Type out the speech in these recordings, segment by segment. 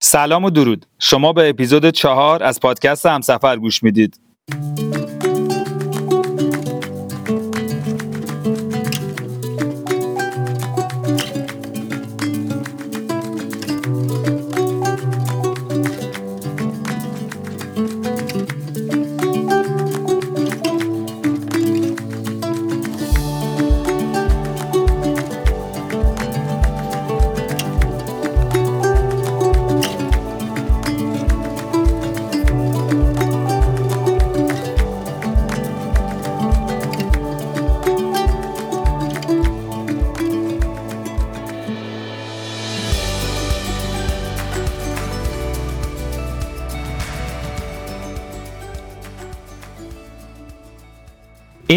سلام و درود. شما به اپیزود چهار از پادکست همسفر گوش می‌دید.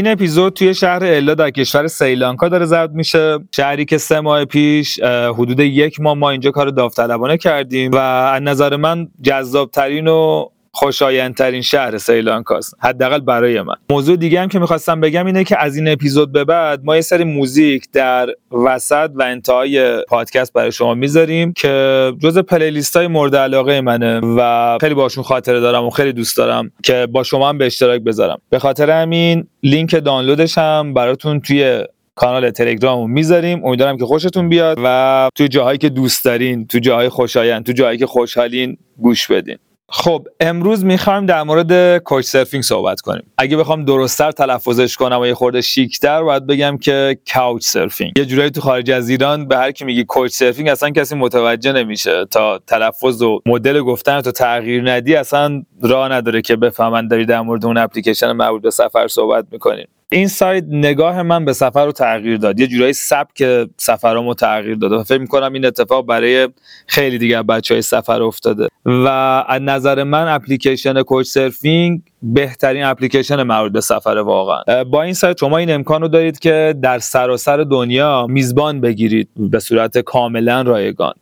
این اپیزود توی شهر الا در کشور سریلانکا داره ضبط میشه. شهری که سه ماه پیش حدود یک ماه ما اینجا کار داوطلبانه کردیم و از نظر من جذابترین و خوشایندترین شهر سریلانکاست. حداقل برای من. موضوع دیگه هم که می‌خواستم بگم اینه که از این اپیزود به بعد ما یه سری موزیک در وسط و انتهای پادکست برای شما می‌ذاریم که جز پلیلیست های مورد علاقه منه و خیلی باشون خاطره دارم و خیلی دوست دارم که با شما هم به اشتراک بذارم. به خاطر همین لینک دانلودش هم براتون توی کانال تلگرام می‌ذاریم. امیدوارم که خوشتون بیاد و توی جاهایی که دوست دارین تو جاهای خوشایند تو جاهایی که خوشحالین گوش بدین. خب امروز می‌خوایم در مورد کوچ سرفینگ صحبت کنیم. اگه بخوام درستتر تلفظش کنم و یه خورده شیکتر باید بگم که کاوچ سرفینگ یه جورایی تو خارج از ایران به هر کی میگی کوچ سرفینگ اصلا کسی متوجه نمیشه. تا تلفظ و مدل گفتن تو تغییر ندی اصلا راه نداره که بفهمن داری در مورد اون اپلیکیشن مربوط به سفر صحبت می‌کنیم این سایت نگاه من به سفر رو تغییر داد. یه جورایی سبک سفرامو تغییر داد. و فکر می‌کنم این اتفاق برای خیلی دیگه بچه های سفر افتاده. و از نظر من اپلیکیشن کوچ سرفینگ بهترین اپلیکیشن مربوط به سفر واقعا. با این سایت شما این امکان رو دارید که در سراسر دنیا میزبان بگیرید به صورت کاملا رایگان.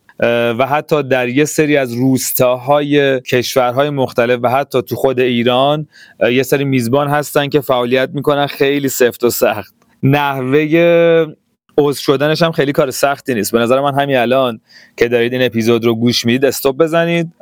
و حتی در یه سری از روستاهای کشورهای مختلف و حتی تو خود ایران یه سری میزبان هستن که فعالیت می‌کنن. خیلی سفت و سخت. نحوه عضو شدنش هم خیلی کار سختی نیست. به نظر من همین الان که دارید این اپیزود رو گوش می‌دید استوب بزنید.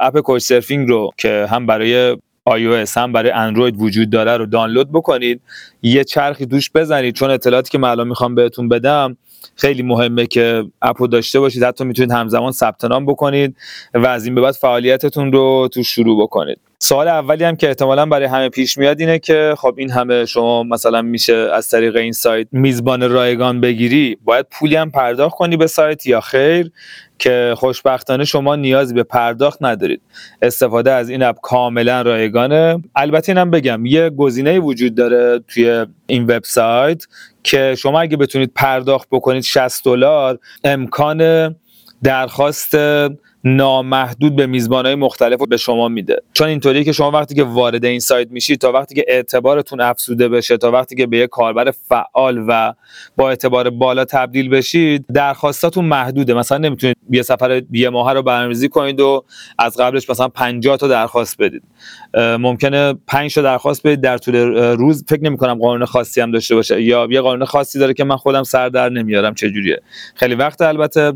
اپ کوچ سرفینگ رو که هم برای iOS هم برای اندروید وجود داره رو دانلود بکنید. یه چرخی دوش بزنید. چون اطلاعاتی که من الان می‌خوام بهتون بدم خیلی مهمه که اپو داشته باشید. حتی می‌تونید همزمان ثبت نام بکنید و از این به بعد فعالیتتون رو تو شروع بکنید. سوال اولی هم که احتمالا برای همه پیش میاد اینه که خب این همه شما مثلا میشه از طریق این سایت میزبان رایگان بگیری باید پولی هم پرداخت کنی به سایت یا خیر؟ که خوشبختانه شما نیازی به پرداخت ندارید. استفاده از این اپ کاملا رایگانه. البته اینم بگم یه گزینه وجود داره توی این وبسایت که شما اگه بتونید پرداخت بکنید 60 دلار امکان درخواست نامحدود به میزبانهای مختلف به شما میده. چون اینطوریه که شما وقتی که وارد این سایت میشید تا وقتی که اعتبارتون افزوده بشه تا وقتی که به یک کاربر فعال و با اعتبار بالا تبدیل بشید درخواستاتون محدوده. مثلا نمی‌تونید یه سفر یه ماه رو برنامه‌ریزی کنید و از قبلش مثلا 50 تا درخواست بدید. ممکنه 5 تا درخواست بدید در طول روز. فکر نمی کنم قانون خاصی هم داشته باشه. یا یه قانون خاصی داره که من خودم سر در نمیارم چه جوریه خیلی وقت البته.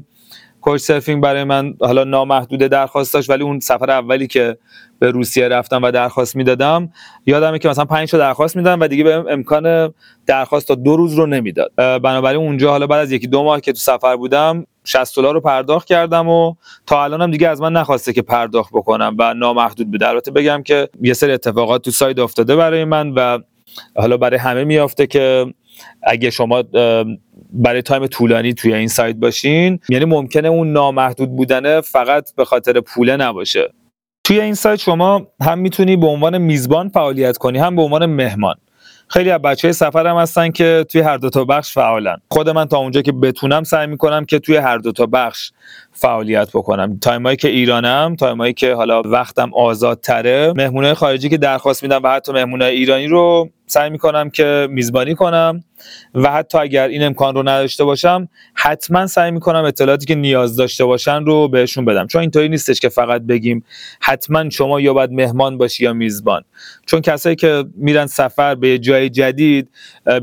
کوچ سرفینگ برای من حالا نامحدود درخواست داشت ولی اون سفر اولی که به روسیه رفتم و درخواست می‌دادم یادمه که مثلا 5 تا درخواست می‌دادم و دیگه به امکان درخواست تا دو روز رو نمی‌داد. بنابراین اونجا حالا بعد از یکی دو ماه که تو سفر بودم 60 دلار رو پرداخت کردم و تا الانم دیگه از من نخواسته که پرداخت بکنم و نامحدود بوده. البته بگم که یه سری اتفاقات تو سایت افتاده برای من و حالا برای همه میافته که اگه شما برای time طولانی توی این سایت باشین یعنی ممکنه اون نامحدود بودنه فقط به خاطر پوله نباشه. توی این سایت شما هم می‌تونی به عنوان میزبان فعالیت کنی هم به عنوان مهمان. خیلی از بچه‌ها هم هستن که توی هر دو تا بخش فعالن. خود من تا اونجا که بتونم سعی می‌کنم که توی هر دو تا بخش فعالیت بکنم. time ایی که ایرانم time ایی که حالا وقتم آزادتره مهمونای خارجی که درخواست میدن و حتی مهمونای ایرانی رو سعی می‌کنم که میزبانی کنم و حتی اگر این امکان رو نداشته باشم حتما سعی می‌کنم اطلاعاتی که نیاز داشته باشن رو بهشون بدم. چون اینطوری نیستش که فقط بگیم حتما شما یا باید مهمان باشی یا میزبان. چون کسایی که میرن سفر به جای جدید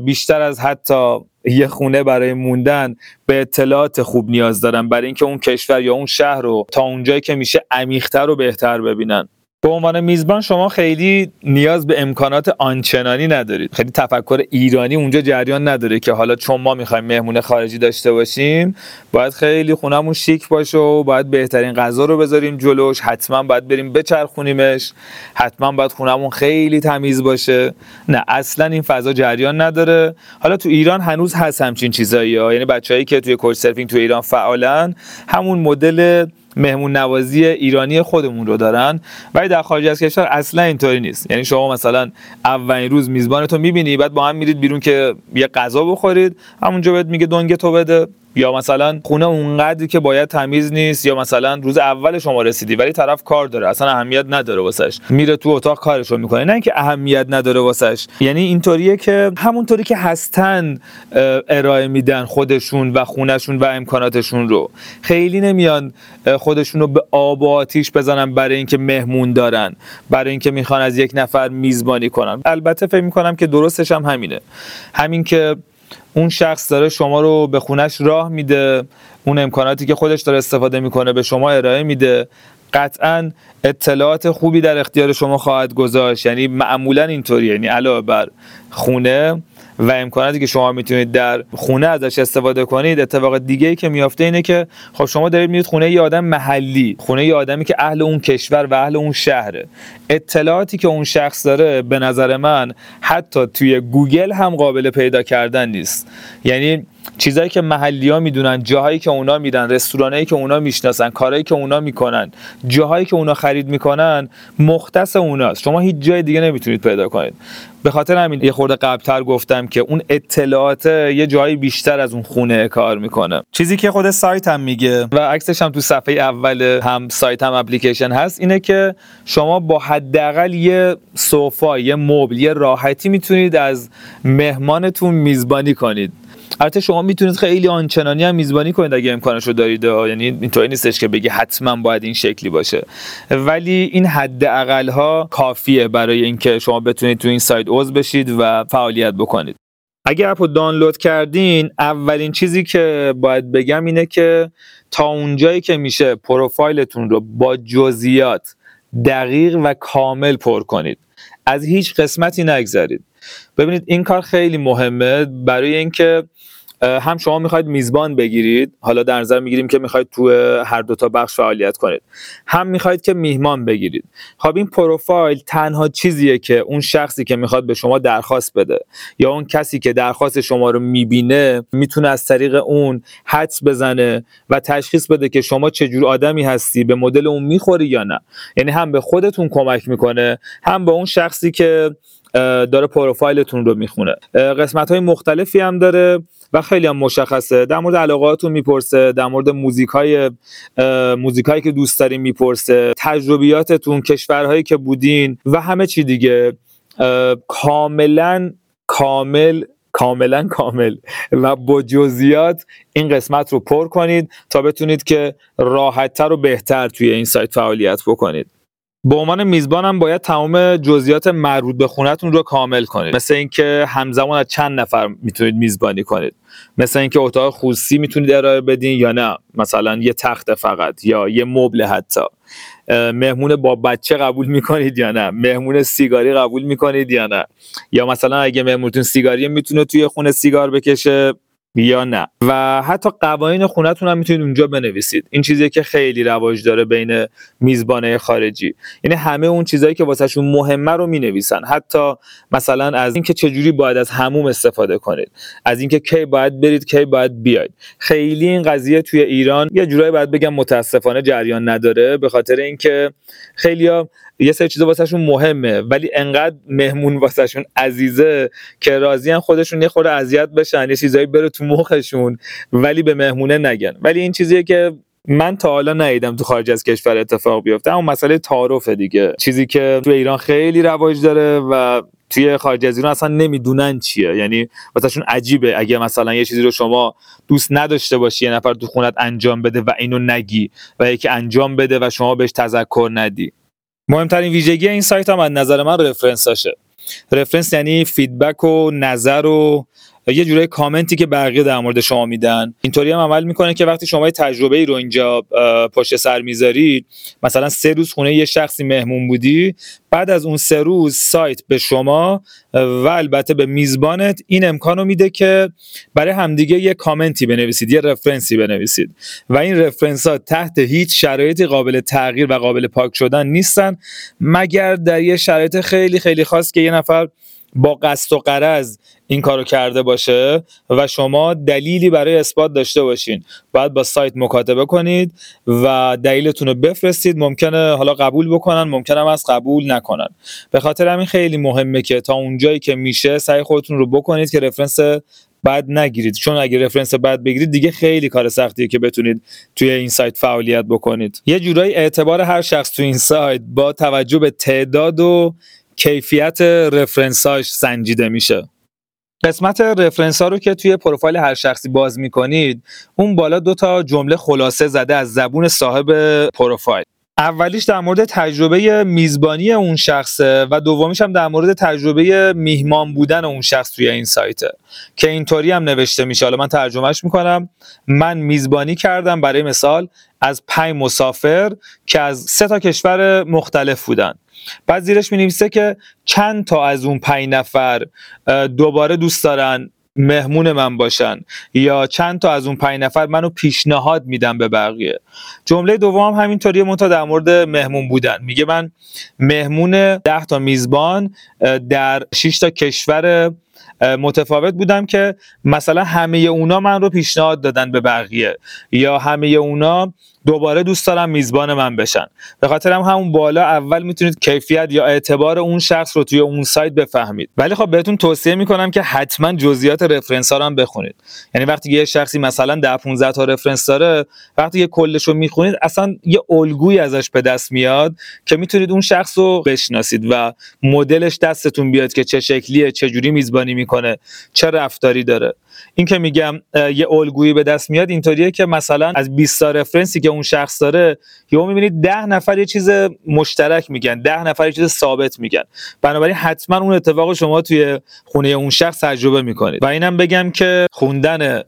بیشتر از حتی یه خونه برای موندن به اطلاعات خوب نیاز دارن. برای اینکه اون کشور یا اون شهر رو تا اونجایی که میشه عمیق‌تر و بهتر ببینن. به عنوان میزبان شما خیلی نیاز به امکانات آنچنانی ندارید. خیلی تفکر ایرانی اونجا جریان نداره که حالا چون ما می‌خوایم مهمون خارجی داشته باشیم باید خیلی خونمون شیک باشه و باید بهترین غذا رو بذاریم جلوش. حتما باید بریم بچرخونیمش. حتما باید خونمون خیلی تمیز باشه. نه اصلا این فضا جریان نداره. حالا تو ایران هنوز هست همچین چیزایی یعنی بچههایی که توی کوچ سرفینگ تو ایران فعالن همون مدل مهمون نوازی ایرانی خودمون رو دارن ولی در خارج از کشور اصلا اینطوری نیست. یعنی شما مثلا اولین روز میزبانتو می‌بینی بعد با هم میرید بیرون که یه غذا بخورید همونجا بهت میگه دنگ تو بده. یا مثلا خونه اونقدری که باید تمیز نیست یا مثلا روز اول شما رسیدی ولی طرف کار داره اصلا اهمیت نداره واسش. میره تو اتاق کارش رو می‌کنه. نه اینکه اهمیت نداره واسش. یعنی اینطوریه که همونطوری که هستن ارائه میدن خودشون و خونشون و امکاناتشون رو. خیلی نمیان خودشون رو به آب و آتیش بزنن برای اینکه مهمون دارن برای اینکه می‌خوان از یک نفر میزبانی کنن. البته فکر می‌کنم که درستش هم همینه. همین که اون شخص داره شما رو به خونش راه میده اون امکاناتی که خودش داره استفاده می‌کنه به شما ارائه میده. قطعا اطلاعات خوبی در اختیار شما خواهد گذاشت. یعنی معمولا اینطوریه. یعنی علاوه بر خونه و امکاناتی که شما می‌تونید در خونه ازش استفاده کنید اتفاق دیگه ای که میافته اینه که خب شما دارید میرید خونه یه آدم محلی خونه یه آدمی که اهل اون کشور و اهل اون شهره. اطلاعاتی که اون شخص داره به نظر من حتی توی گوگل هم قابل پیدا کردن نیست. یعنی چیزایی که محلی ها می‌دونن جاهایی که اونا میرن رستورانایی که اونا می‌شناسن کارهایی که اونا می‌کنن جاهایی که اونا خرید می‌کنن مختص اوناست. شما هیچ جای دیگه نمی‌تونید پیدا کنید. به خاطر همین یه خورده قبلتر گفتم که اون اطلاعات یه جایی بیشتر از اون خونه کار می‌کنه. چیزی که خود سایت هم میگه. و عکسش هم تو صفحه اول هم سایت هم اپلیکیشن هست اینه که شما با حداقل یه سوفا یه مبل یه راحتی می‌تونید از مهمانتون میزبانی کنید. البته شما می‌تونید خیلی آنچنانی هم میزبانی کنید اگه امکانش رو دارید. یعنی اینطوری نیستش که بگی حتما باید این شکلی باشه. ولی این حد اقل ها کافیه برای اینکه شما بتونید تو این سایت عضو بشید و فعالیت بکنید. اگه اپو دانلود کردین اولین چیزی که باید بگم اینه که تا اونجایی که میشه پروفایلتون رو با جزئیات دقیق و کامل پر کنید. از هیچ قسمتی نگذارید ببینید این کار خیلی مهمه برای اینکه هم شما می‌خواید میزبان بگیرید حالا در نظر می‌گیریم که می‌خواید تو هر دو تا بخش فعالیت کنید. هم می‌خواید که میهمان بگیرید. خب این پروفایل تنها چیزیه که اون شخصی که می‌خواد به شما درخواست بده یا اون کسی که درخواست شما رو می‌بینه می‌تونه از طریق اون حدس بزنه و تشخیص بده که شما چجور آدمی هستی به مدل اون می‌خوری یا نه. یعنی هم به خودتون کمک می‌کنه هم به اون شخصی که داره پروفایلتون رو می‌خونه. قسمت های مختلفی هم داره و خیلی هم مشخصه. در مورد علاقاتون می‌پرسه در مورد موزیک های موزیک هایی که دوست دارین می‌پرسه تجربیاتتون کشورهایی که بودین و همه چی دیگه. کاملا کامل کاملا کامل و با جزئیات این قسمت رو پر کنید تا بتونید که راحتتر و بهتر توی این سایت فعالیت بکنید. به عنوان میزبانم باید تمام جزئیات مربوط به خونتون رو کامل کنید. مثل اینکه همزمان از چند نفر می‌تونید میزبانی کنید. مثل اینکه اتاق خصوصی می‌تونید ارائه بدین یا نه. مثلا یه تخت فقط یا یه مبل حتی. مهمون با بچه قبول می‌کنید یا نه؟ مهمون سیگاری قبول می‌کنید یا نه؟ یا مثلا اگه مهمونتون سیگاری می‌تونه توی خونه سیگار بکشه یا نه. و حتی قوانین خونتون هم می‌تونید اونجا بنویسید. این چیزی که خیلی رواج داره بین میزبانه خارجی. یعنی همه اون چیزهایی که واسهشون مهمه رو می‌نویسن. حتی مثلا از اینکه چجوری باید از هموم استفاده کنید. از اینکه کی باید برید کی باید بیاید. خیلی این قضیه توی ایران یه جورایی باید بگم متاسفانه جریان نداره. به خاطر اینکه خیلیا یه سری چیزا واسهشون مهمه ولی انقدر مهمون واسهشون عزیزه که راضیان خودشون یه خورده اذیت بشن یه چیزایی بره تو مخشون ولی به مهمونه نگن. ولی این چیزیه که من تا حالا ندیدم تو خارج از کشور اتفاق بیفته اما مسئله تعارف دیگه. چیزی که تو ایران خیلی رواج داره و توی خارج از ایران اصلا نمی‌دونن چیه. یعنی واسهشون عجیبه. اگه مثلا یه چیزی رو شما دوست نداشته باشی یه نفر تو خونت انجام بده و اینو نگی و یکی انجام بده و شما بهش تذکر ندی. مهمترین ویژگی این سایت هم از نظر من رفرنساشه رفرنس یعنی فیدبک و نظر و یه جورای کامنتی که بقیه در مورد شما میدن. اینطوری هم عمل می‌کنه که وقتی شما تجربه ای رو اینجا پشت سر می‌ذاری مثلا سه روز خونه یه شخصی مهمون بودی بعد از اون سه روز سایت به شما و البته به میزبانت این امکانو میده که برای همدیگه یه کامنتی بنویسید یه رفرنسی بنویسید. و این رفرنس ها تحت هیچ شرایطی قابل تغییر و قابل پاک شدن نیستن مگر در یه شرایط خیلی خیلی خاص که یه نفر با قصد و قرض این کارو کرده باشه و شما دلیلی برای اثبات داشته باشین. باید با سایت مکاتبه کنید و دلیلتون رو بفرستید. ممکنه حالا قبول بکنن ممکنه هم از قبول نکنن. به خاطر همین خیلی مهمه که تا اونجایی که میشه سعی خودتون رو بکنید که رفرنس بد نگیرید. چون اگه رفرنس بد بگیرید دیگه خیلی کار سختیه که بتونید توی این سایت فعالیت بکنید. یه جورایی اعتبار هر شخص توی این سایت با توجه به تعداد و کیفیت رفرنساش سنجیده میشه. قسمت رفرنس ها رو که توی پروفایل هر شخصی باز می‌کنید اون بالا دو تا جمله خلاصه زده از زبون صاحب پروفایل. اولیش در مورد تجربه میزبانی اون شخصه و دومیش هم در مورد تجربه میهمان بودن اون شخص توی این سایته که اینطوری هم نوشته میشه. حالا من ترجمهش می‌کنم. من میزبانی کردم برای مثال از پنج مسافر که از سه تا کشور مختلف بودن. بعد زیرش می که چند تا از اون پنج نفر دوباره دوست دارن مهمون من باشن یا چند تا از اون پنج نفر منو پیشنهاد میدم به بقیه. جمله دوم هم همینطوریه منتها در مورد مهمون بودن. میگه من مهمون ده تا میزبان در 6 تا کشور متفاوت بودم که مثلا همه اونا من رو پیشنهاد دادن به بقیه یا همه اونا دوباره دوست دارم میزبان من بشن. به خاطر هم همون بالا اول می‌تونید کیفیت یا اعتبار اون شخص رو توی اون سایت بفهمید. ولی خب بهتون توصیه می‌کنم که حتما جزئیات رفرنس ها رو هم بخونید. یعنی وقتی یه شخصی مثلا 10 15 تا رفرنس داره وقتی یه کلش رو می‌خونید اصلا یه الگویی ازش به دست میاد که می‌تونید اون شخص رو بشناسید و مدلش دستتون بیاد که چه شکلیه چه جوری میزبانی می‌کنه. چه رفتاری داره؟ این که میگم یه الگویی به دست میاد اینطوریه که مثلا از 20 تا رفرنسی که اون شخص داره یهو می‌بینید 10 نفر یه چیز مشترک میگن 10 نفر یه چیز ثابت میگن. بنابراین حتما اون اتفاق شما توی خونه اون شخص تجربه می‌کنید. و اینم بگم که خوندن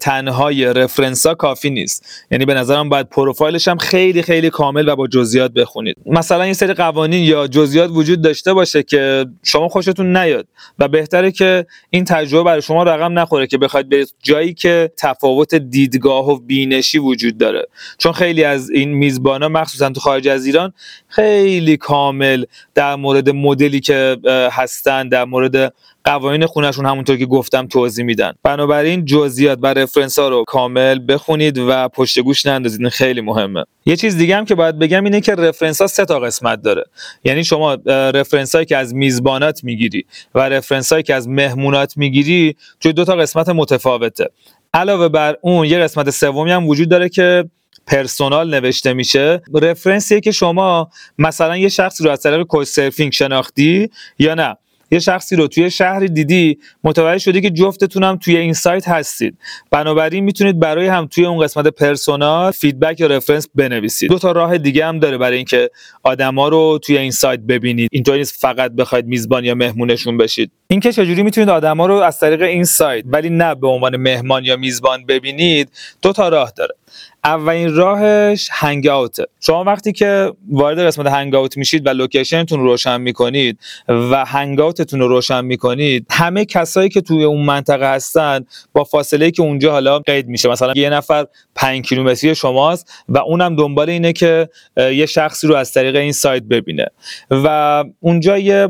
تنهای رفرنس کافی نیست. یعنی به نظرم باید پروفایلش هم خیلی خیلی کامل و با جزئیات بخونید. مثلا یه سری قوانین یا جزئیات وجود داشته باشه که شما خوشتون نیاد و بهتره که این تجربه برای شما رقم نخوره که بخواید به جایی که تفاوت دیدگاه و بینشی وجود داره. چون خیلی از این میزبانا مخصوصا تو خارج از ایران خیلی کامل در مورد مدلی که هستن در مورد قوانین خونشون همونطور که گفتم توضیح میدن. بنابراین جزئیات و رفرنس ها رو کامل بخونید و پشت گوش نندازید. این خیلی مهمه. یه چیز دیگه هم که باید بگم اینه که رفرنس ها سه تا قسمت داره. یعنی شما reference هایی که از میزبانات می‌گیری و reference هایی که از مهمونات می‌گیری توی دو تا قسمت متفاوته. علاوه بر اون یه قسمت سومی هم وجود داره که personal نوشته میشه. reference یه که شما مثلا یه شخصی رو از طریق Couchsurfing شناختی یا نه. یه شخصی رو توی شهری دیدی متوجه شدی که جفتتون هم توی این سایت هستید. بنابراین می‌تونید برای هم توی اون قسمت personal feedback یا reference بنویسید. دو تا راه دیگه هم داره برای اینکه آدما رو توی این سایت ببینید. اینطوری نیست فقط بخواید میزبان یا مهمونشون بشید. اینکه چجوری می‌تونید آدما رو از طریق این سایت ولی نه به عنوان مهمان یا میزبان ببینید دو تا راه داره. اولین راهش هنگ شما وقتی که وارد قسمت هنگ میشید و لوکیشنتون رو روشن می‌کنید و هنگ رو روشن می‌کنید همه کسایی که توی اون منطقه هستن با فاصله که اونجا حالا قید میشه. مثلا یه نفر 5 کیلومتری شماست و اونم دنبال اینه که یه شخصی رو از طریق این سایت ببینه. و اونجا یه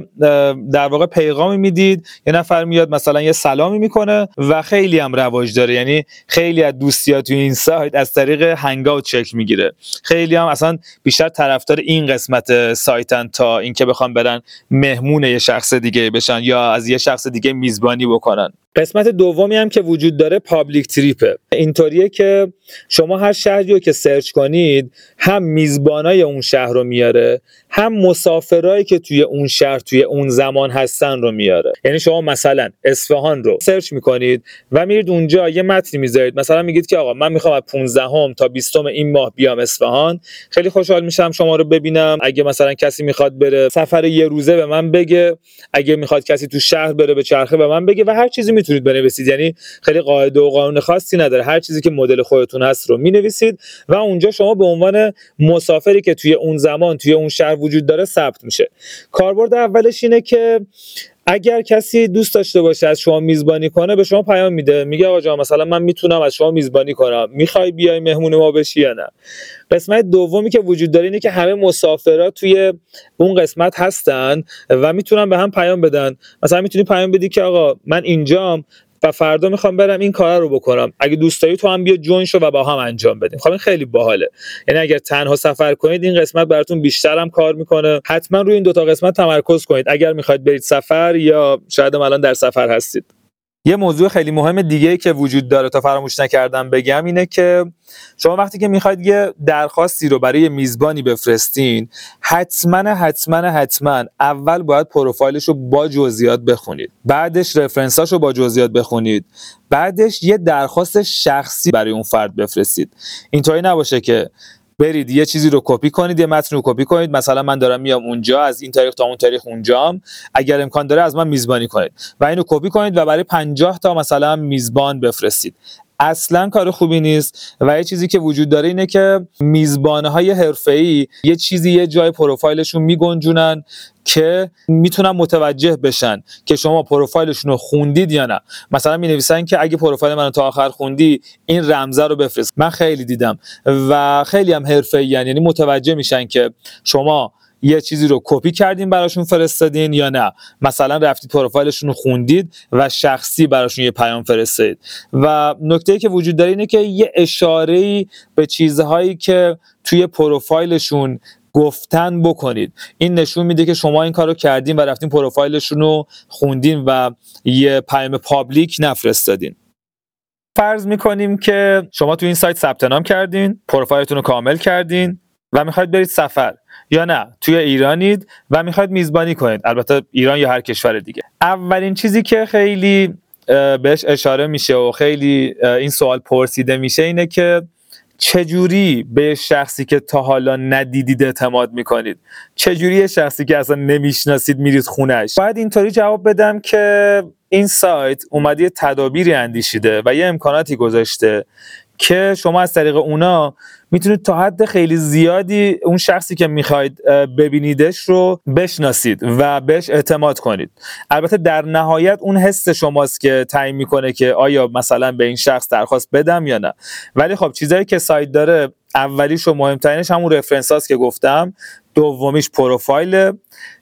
در واقع پیغامی می‌دید یه نفر میاد مثلا یه سلامی می‌کنه و خیلی هم رواج داره. یعنی خیلی از دوستیات توی این سایت از طریق هنگ اوت شکل می‌گیره. خیلی هم اصلا بیشتر طرفدار این قسمت سایتن تا اینکه بخوام برن مهمون یه شخص دیگه بشن یا از یه شخص دیگه میزبانی بکنن. قسمت دومی هم که وجود داره پابلیک تریپه. اینطوریه که شما هر شهری رو که سرچ کنید هم میزبانای اون شهر رو میاره هم مسافرایی که توی اون شهر توی اون زمان هستن رو میاره. یعنی شما مثلا اصفهان رو سرچ می‌کنید و میرید اونجا یه متنی می‌ذارید. مثلا میگید که آقا من می‌خوام از 15 هم تا 20 این ماه بیام اصفهان. خیلی خوشحال میشم شما رو ببینم. اگه مثلا کسی می‌خواد بره سفر یه روزه به من بگه. اگه می‌خواد کسی تو شهر بره به چرخه به من بگه و هر چیزی می‌تونید بنویسید. یعنی خیلی قاعده و قانون خاصی نداره. هر چیزی که مدل خودتون هست رو می‌نویسید و اونجا شما به عنوان مسافری که توی اون زمان توی اون شهر وجود داره ثبت میشه. کاربرد اولش اینه که اگر کسی دوست داشته باشه از شما میزبانی کنه به شما پیام میده. میگه آقا جان مثلا من می‌تونم از شما میزبانی کنم. می‌خوای بیای مهمون ما بشی یا نه؟ قسمت دومی که وجود داره اینه که همه مسافرات توی اون قسمت هستن و می‌تونن به هم پیام بدن. مثلا می‌تونی پیام بدی که آقا من اینجام و فردا می‌خوام برم این کار رو بکنم. اگه دوست داری تو هم بیا جوین شو و با هم انجام بدیم. خب این خیلی باحاله. یعنی اگر تنها سفر کنید این قسمت براتون بیشتر هم کار می‌کنه. حتما روی این دوتا قسمت تمرکز کنید. اگر می‌خواید برید سفر یا شاید الان در سفر هستید. یه موضوع خیلی مهم دیگه که وجود داره تا فراموش نکردم بگم اینه که شما وقتی که می‌خواید یه درخواستی رو برای میزبانی بفرستین حتما حتما حتما اول باید پروفایلش رو با جزئیات بخونید. بعدش رفرنساش رو با جزئیات بخونید. بعدش یه درخواست شخصی برای اون فرد بفرستید. اینطوری نباشه که برید یه چیزی رو کپی کنید یه متن رو کپی کنید. مثلا من دارم میام اونجا از این تاریخ تا اون تاریخ اونجام. اگر امکان داره از من میزبانی کنید. و اینو کپی کنید و برای 50 تا مثلا میزبان بفرستید. اصلا کار خوبی نیست و یه چیزی که وجود داره اینه که میزبانهای حرفه‌ای یه چیزی یه جای پروفایلشون میگنجونن که می‌تونن متوجه بشن که شما پروفایلشون رو خوندید یا نه. مثلا می نویسن که اگه پروفایل منو تا آخر خوندی این رمزه رو بفرست. من خیلی دیدم. و خیلی هم حرفه‌ای یعنی متوجه میشن که شما یه چیزی رو کپی کردین براشون فرستادین یا نه؟ مثلا رفتید پروفایلشون رو خوندید و شخصی براشون یه پیام فرستادید. و نکته که وجود داره اینه که یه اشاره به چیزهایی که توی پروفایلشون گفتن بکنید. این نشون میده که شما این کارو کردین و رفتین پروفایلشون رو خوندین و یه پیام پابلیک نفرستادین. فرض می‌کنیم که شما تو این سایت ثبت نام کردین پروفایلتون رو کامل کردین و می‌خواید برید سفر. یا نه؟ توی ایرانید و می‌خواید میزبانی کنید. البته ایران یا هر کشور دیگه. اولین چیزی که خیلی بهش اشاره میشه و خیلی این سوال پرسیده میشه اینه که چجوری به شخصی که تا حالا ندیدید اعتماد می‌کنید؟ چجوری شخصی که اصلا نمی‌شناسید میرید خونش باید اینطوری جواب بدم که این سایت اومده تدابیری اندیشیده و یه امکاناتی گذاشته که شما از طریق اونا می‌تونید تا حد خیلی زیادی اون شخصی که می‌خواید ببینیدش رو بشناسید و بهش اعتماد کنید. البته در نهایت اون حس شماست که تعیین می‌کنه که آیا مثلا به این شخص درخواست بدم یا نه. ولی خب چیزایی که سایت داره اولیش و مهمترینش همون رفرنس هاست که گفتم. دومیش پروفایل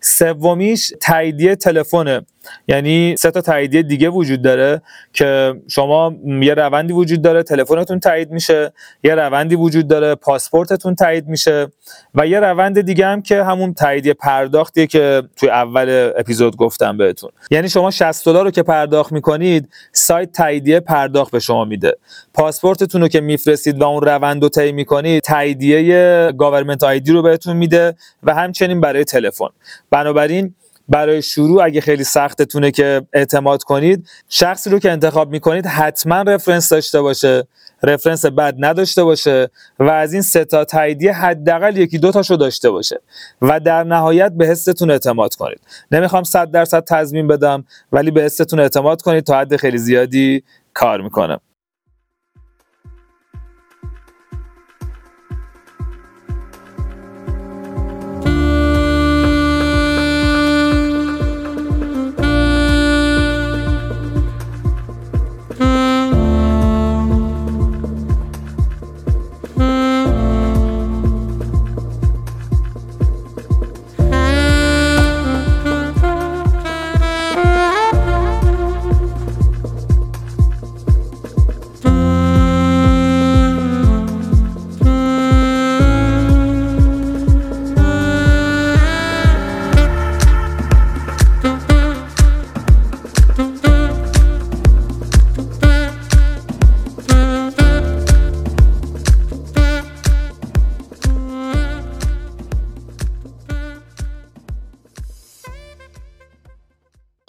سومیش تاییدیه تلفن یعنی سه تا تاییدیه دیگه وجود داره که شما یه روندی وجود داره تلفنتون تایید میشه یه روندی وجود داره پاسپورتتون تایید میشه و یه روند دیگه هم که همون تاییدیه پرداختیه که توی اول اپیزود گفتم بهتون. یعنی شما 60 دلار رو که پرداخت می‌کنید سایت تاییدیه پرداخت به شما میده. پاسپورتتون رو که میفرستید و اون روند رو طی می‌کنید تاییدیه government ID رو بهتون میده و همچنین برای تلفن. بنابراین برای شروع اگه خیلی سختتونه که اعتماد کنید شخصی رو که انتخاب می‌کنید حتما رفرنس داشته باشه رفرنس بد نداشته باشه و از این سه تا تاییدیه حداقل یکی دو تاشو داشته باشه و در نهایت به حستون اعتماد کنید. نمی‌خوام 100 درصد تضمین بدم ولی به حستون اعتماد کنید تا حد خیلی زیادی کار می‌کنه.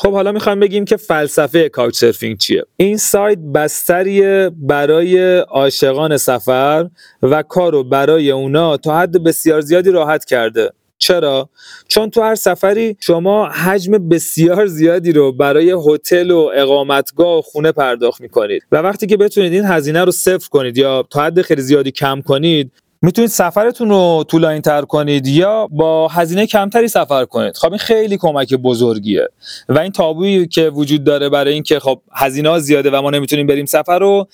خب حالا می‌خوایم بگیم که فلسفه کاوچ سرفینگ چیه. این سایت بستریه برای عاشقان سفر و کارو برای اونا تا حد بسیار زیادی راحت کرده. چرا؟ چون تو هر سفری شما حجم بسیار زیادی رو برای هتل و اقامتگاه و خونه پرداخت می‌کنید. و وقتی که بتونید این هزینه رو صفر کنید یا تا حد خیلی زیادی کم کنید می‌تونید سفرتون رو طولانی تر کنید یا با هزینه کمتری سفر کنید. خب این خیلی کمک بزرگیه و این تابویی که وجود داره برای اینکه خب هزینه ها زیاده و ما نمی‌تونیم بریم سفر رو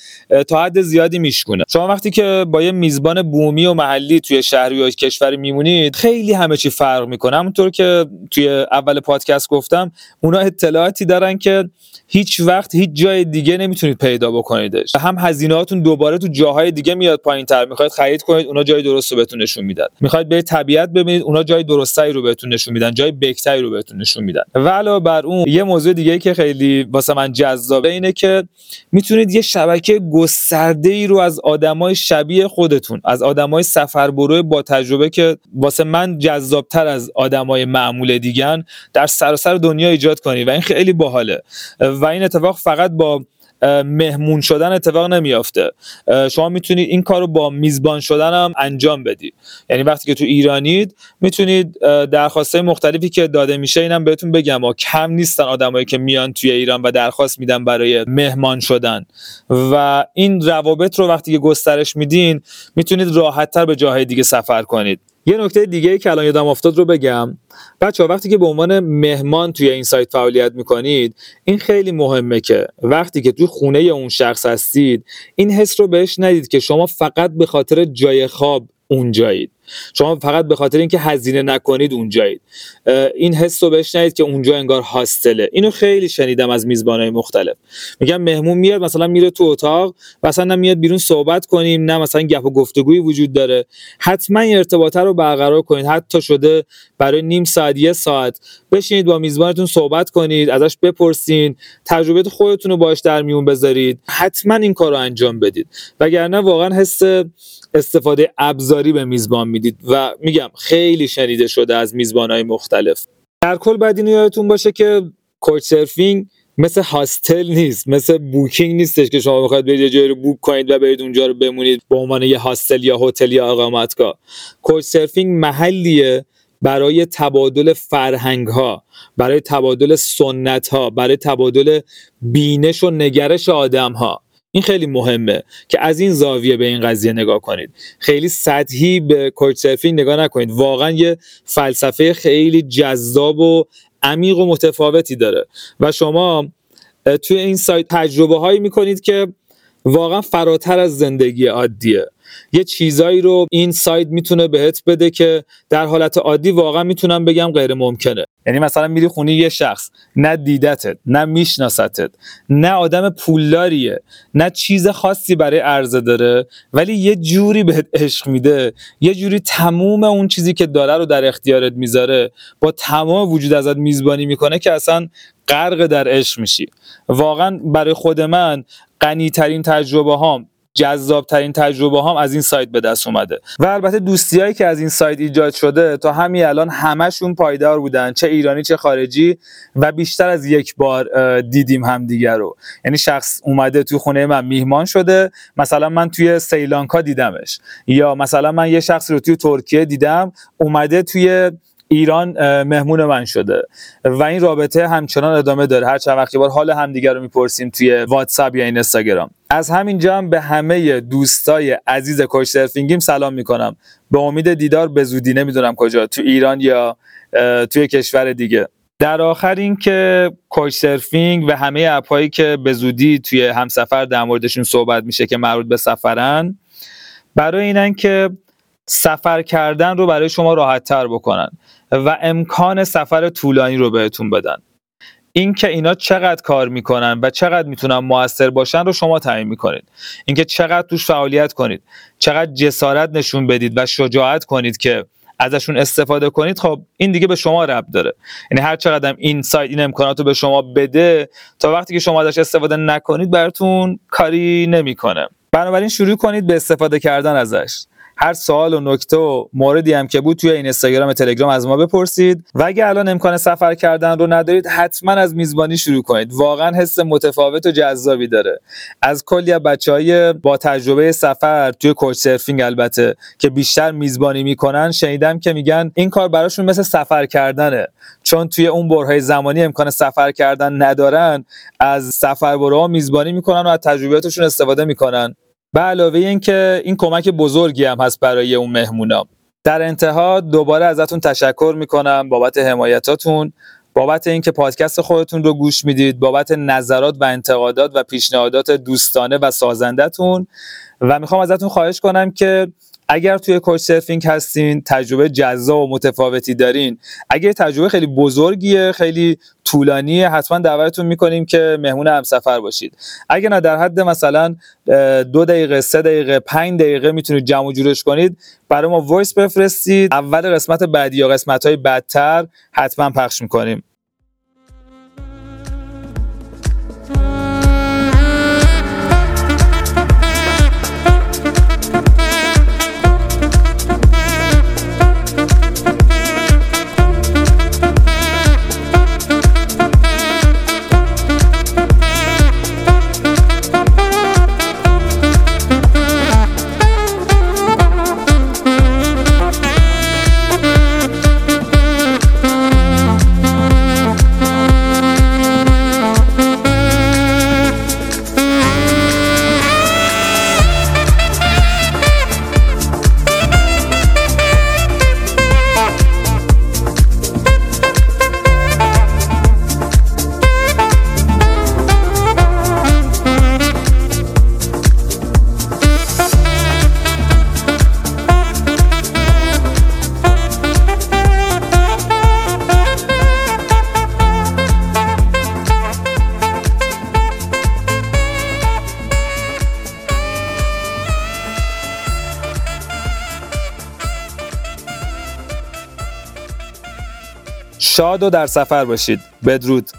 تا حد زیادی میشکونه. شما وقتی که با یه میزبان بومی و محلی توی شهری و کشوری میمونید خیلی همه چی فرق می‌کنه. همونطور که توی اول پادکست گفتم اونا اطلاعاتی دارن که هیچ وقت هیچ جای دیگه نمی‌تونید پیدا بکنیدش. هم هزینهاتون دوباره تو جاهای دیگه میاد پایینتر. می‌خواید خرید کنید اونا جای درست رو بهتون نشون میدن. می‌خواید به طبیعت ببینید اونا جای درستایی رو بهتون نشون میدن جای بهتری رو بهتون نشون میدن. و علاوه بر اون یه موضوع دیگه که خیلی واسه من جذابه اینه که می‌تونید یه شبکه گسترده ای رو از آدمای شبیه خودتون از آدمای سفربرو با تجربه که واسه من جذابتر از آدمای معمول دیگن در سراسر دنیا ایجاد کنید و این خیلی باحاله. و این اتفاق فقط با مهمون شدن اتفاق نمیافته. شما می‌تونید این کار رو با میزبان شدن هم انجام بدید یعنی وقتی که تو ایرانید می‌تونید درخواسته مختلفی که داده میشه اینم بهتون بگم. و کم نیستن آدمایی که میان توی ایران و درخواست میدن برای مهمان شدن. و این روابط رو وقتی که گسترش میدین می‌تونید راحتتر به جاهای دیگه سفر کنید. یه نکته دیگه که الان یادم افتاد رو بگم. بچه ها وقتی که به عنوان مهمان توی این سایت فعالیت می‌کنید این خیلی مهمه که وقتی که توی خونه اون شخص هستید این حس رو بهش ندید که شما فقط به خاطر جای خواب اونجایید. شما فقط به خاطر اینکه هزینه نکنید اونجایید. این حس رو بشنید که اونجا انگار هاستله اینو خیلی شنیدم از میزبانهای مختلف. میگم مهمون میاد مثلا میره تو اتاق و اصلا بیرون صحبت کنیم نه مثلا گپ و گفتگویی وجود داره. حتما این ارتباطه رو برقرار کنید. حتی شده برای نیم ساعت یه ساعت بشینید با میزبانتون صحبت کنید ازش بپرسین تجربه خودتون رو باش در میون بذارید. حتما این کار رو انجام بدید. وگرنه واقعا حس استفاده ابزاری به میزبان می‌دید و میگم خیلی شنیده شده از میزبانهای مختلف. در کل بعد اینو یادتون باشه که کوچ سرفینگ مثل هاستل نیست مثل بوکینگ نیستش که شما بخواید برید یه جایی رو بوک کنید و برید اونجا رو بمونید به عنوان یه هاستل یا هتل یا اقامتگاه. کوچ سرفینگ محلیه برای تبادل فرهنگ ها برای تبادل سنت ها برای تبادل بینش و نگرش آدم ها این خیلی مهمه که از این زاویه به این قضیه نگاه کنید. خیلی سطحی به کوچ سرفینگ نگاه نکنید. واقعا یه فلسفه خیلی جذاب و عمیق و متفاوتی داره. و شما توی این سایت تجربه هایی می‌کنید که واقعا فراتر از زندگی عادیه. یه چیزایی رو این سایت می‌تونه بهت بده که در حالت عادی واقعا می‌تونم بگم غیر ممکنه. یعنی مثلا میری خونه یه شخص نه دیدتت نه میشناستت نه آدم پولداریه نه چیز خاصی برای عرضه داره ولی یه جوری بهت عشق میده یه جوری تموم اون چیزی که داره رو در اختیارت می‌ذاره با تمام وجود ازت میزبانی می‌کنه که اصلا غرق در عشق میشی. واقعا برای خود من غنی ترین تجربه هام جذاب ترین تجربه هم از این سایت به دست اومده. و البته دوستیایی که از این سایت ایجاد شده تا همین الان همشون پایدار بودن چه ایرانی چه خارجی و بیشتر از یک بار دیدیم همدیگر رو. یعنی شخص اومده توی خونه من میهمان شده. مثلا من توی سیلانکا دیدمش. یا مثلا من یه شخص رو توی ترکیه دیدم اومده توی ایران مهمون من شده. و این رابطه همچنان ادامه داره. هر چند وقتی بار حال همدیگه رو می‌پرسیم توی واتساپ یا اینستاگرام. از همینجا هم به همه دوستای عزیز کوچ سرفینگیم سلام می‌کنم. به امید دیدار به زودی نمی‌دونم کجا تو ایران یا توی کشور دیگه. در آخر این که کوچ سرفینگ و همه اپهایی که به زودی توی همسفر در موردشون صحبت میشه که مربوط به سفرن برای اینن که سفر کردن رو برای شما راحت تر بکنن. و امکان سفر طولانی رو بهتون بدن. اینکه اینا چقدر کار می‌کنن و چقدر می‌تونن موثر باشن رو شما تعیین می‌کنید. اینکه چقدر توش فعالیت کنید. چقدر جسارت نشون بدید و شجاعت کنید که ازشون استفاده کنید خب این دیگه به شما رب داره. یعنی هر چقدر این سایت این امکانات رو به شما بده تا وقتی که شما ازش استفاده نکنید براتون کاری نمی‌کنه. بنابراین شروع کنید به استفاده کردن ازش. هر سوال و نکته و موردی هم که بود توی این اینستاگرام تلگرام از ما بپرسید. و اگه الان امکان سفر کردن رو ندارید حتما از میزبانی شروع کنید. واقعا حس متفاوت و جذابی داره. از کلی از بچهای با تجربه سفر توی کوچ سرفینگ البته که بیشتر میزبانی می‌کنن شنیدم که میگن این کار براشون مثل سفر کردنه. چون توی اون برهای زمانی امکان سفر کردن ندارن از سفربرها میزبانی می‌کنن و از تجربیاتشون استفاده می‌کنن. به علاوه اینکه این کمک بزرگی هم هست برای اون مهمونا. در انتها دوباره ازتون تشکر می‌کنم بابت حمایتاتون بابت اینکه پادکست خودتون رو گوش می‌دید بابت نظرات و انتقادات و پیشنهادات دوستانه و سازندهتون. و می‌خوام ازتون خواهش کنم که اگر توی کوچ سرفینگ هستین تجربه جذاب و متفاوتی دارین اگر تجربه خیلی بزرگیه خیلی طولانیه حتما دعوتتون می‌کنیم که مهمون همسفر باشید. اگر نه در حد مثلا دو دقیقه سه دقیقه پنج دقیقه می‌تونید جمع و جورش کنید برای ما وایس بفرستید. اول قسمت بعدی یا قسمت های بدتر حتما پخش می‌کنیم. شاد و در سفر باشید. بدرود.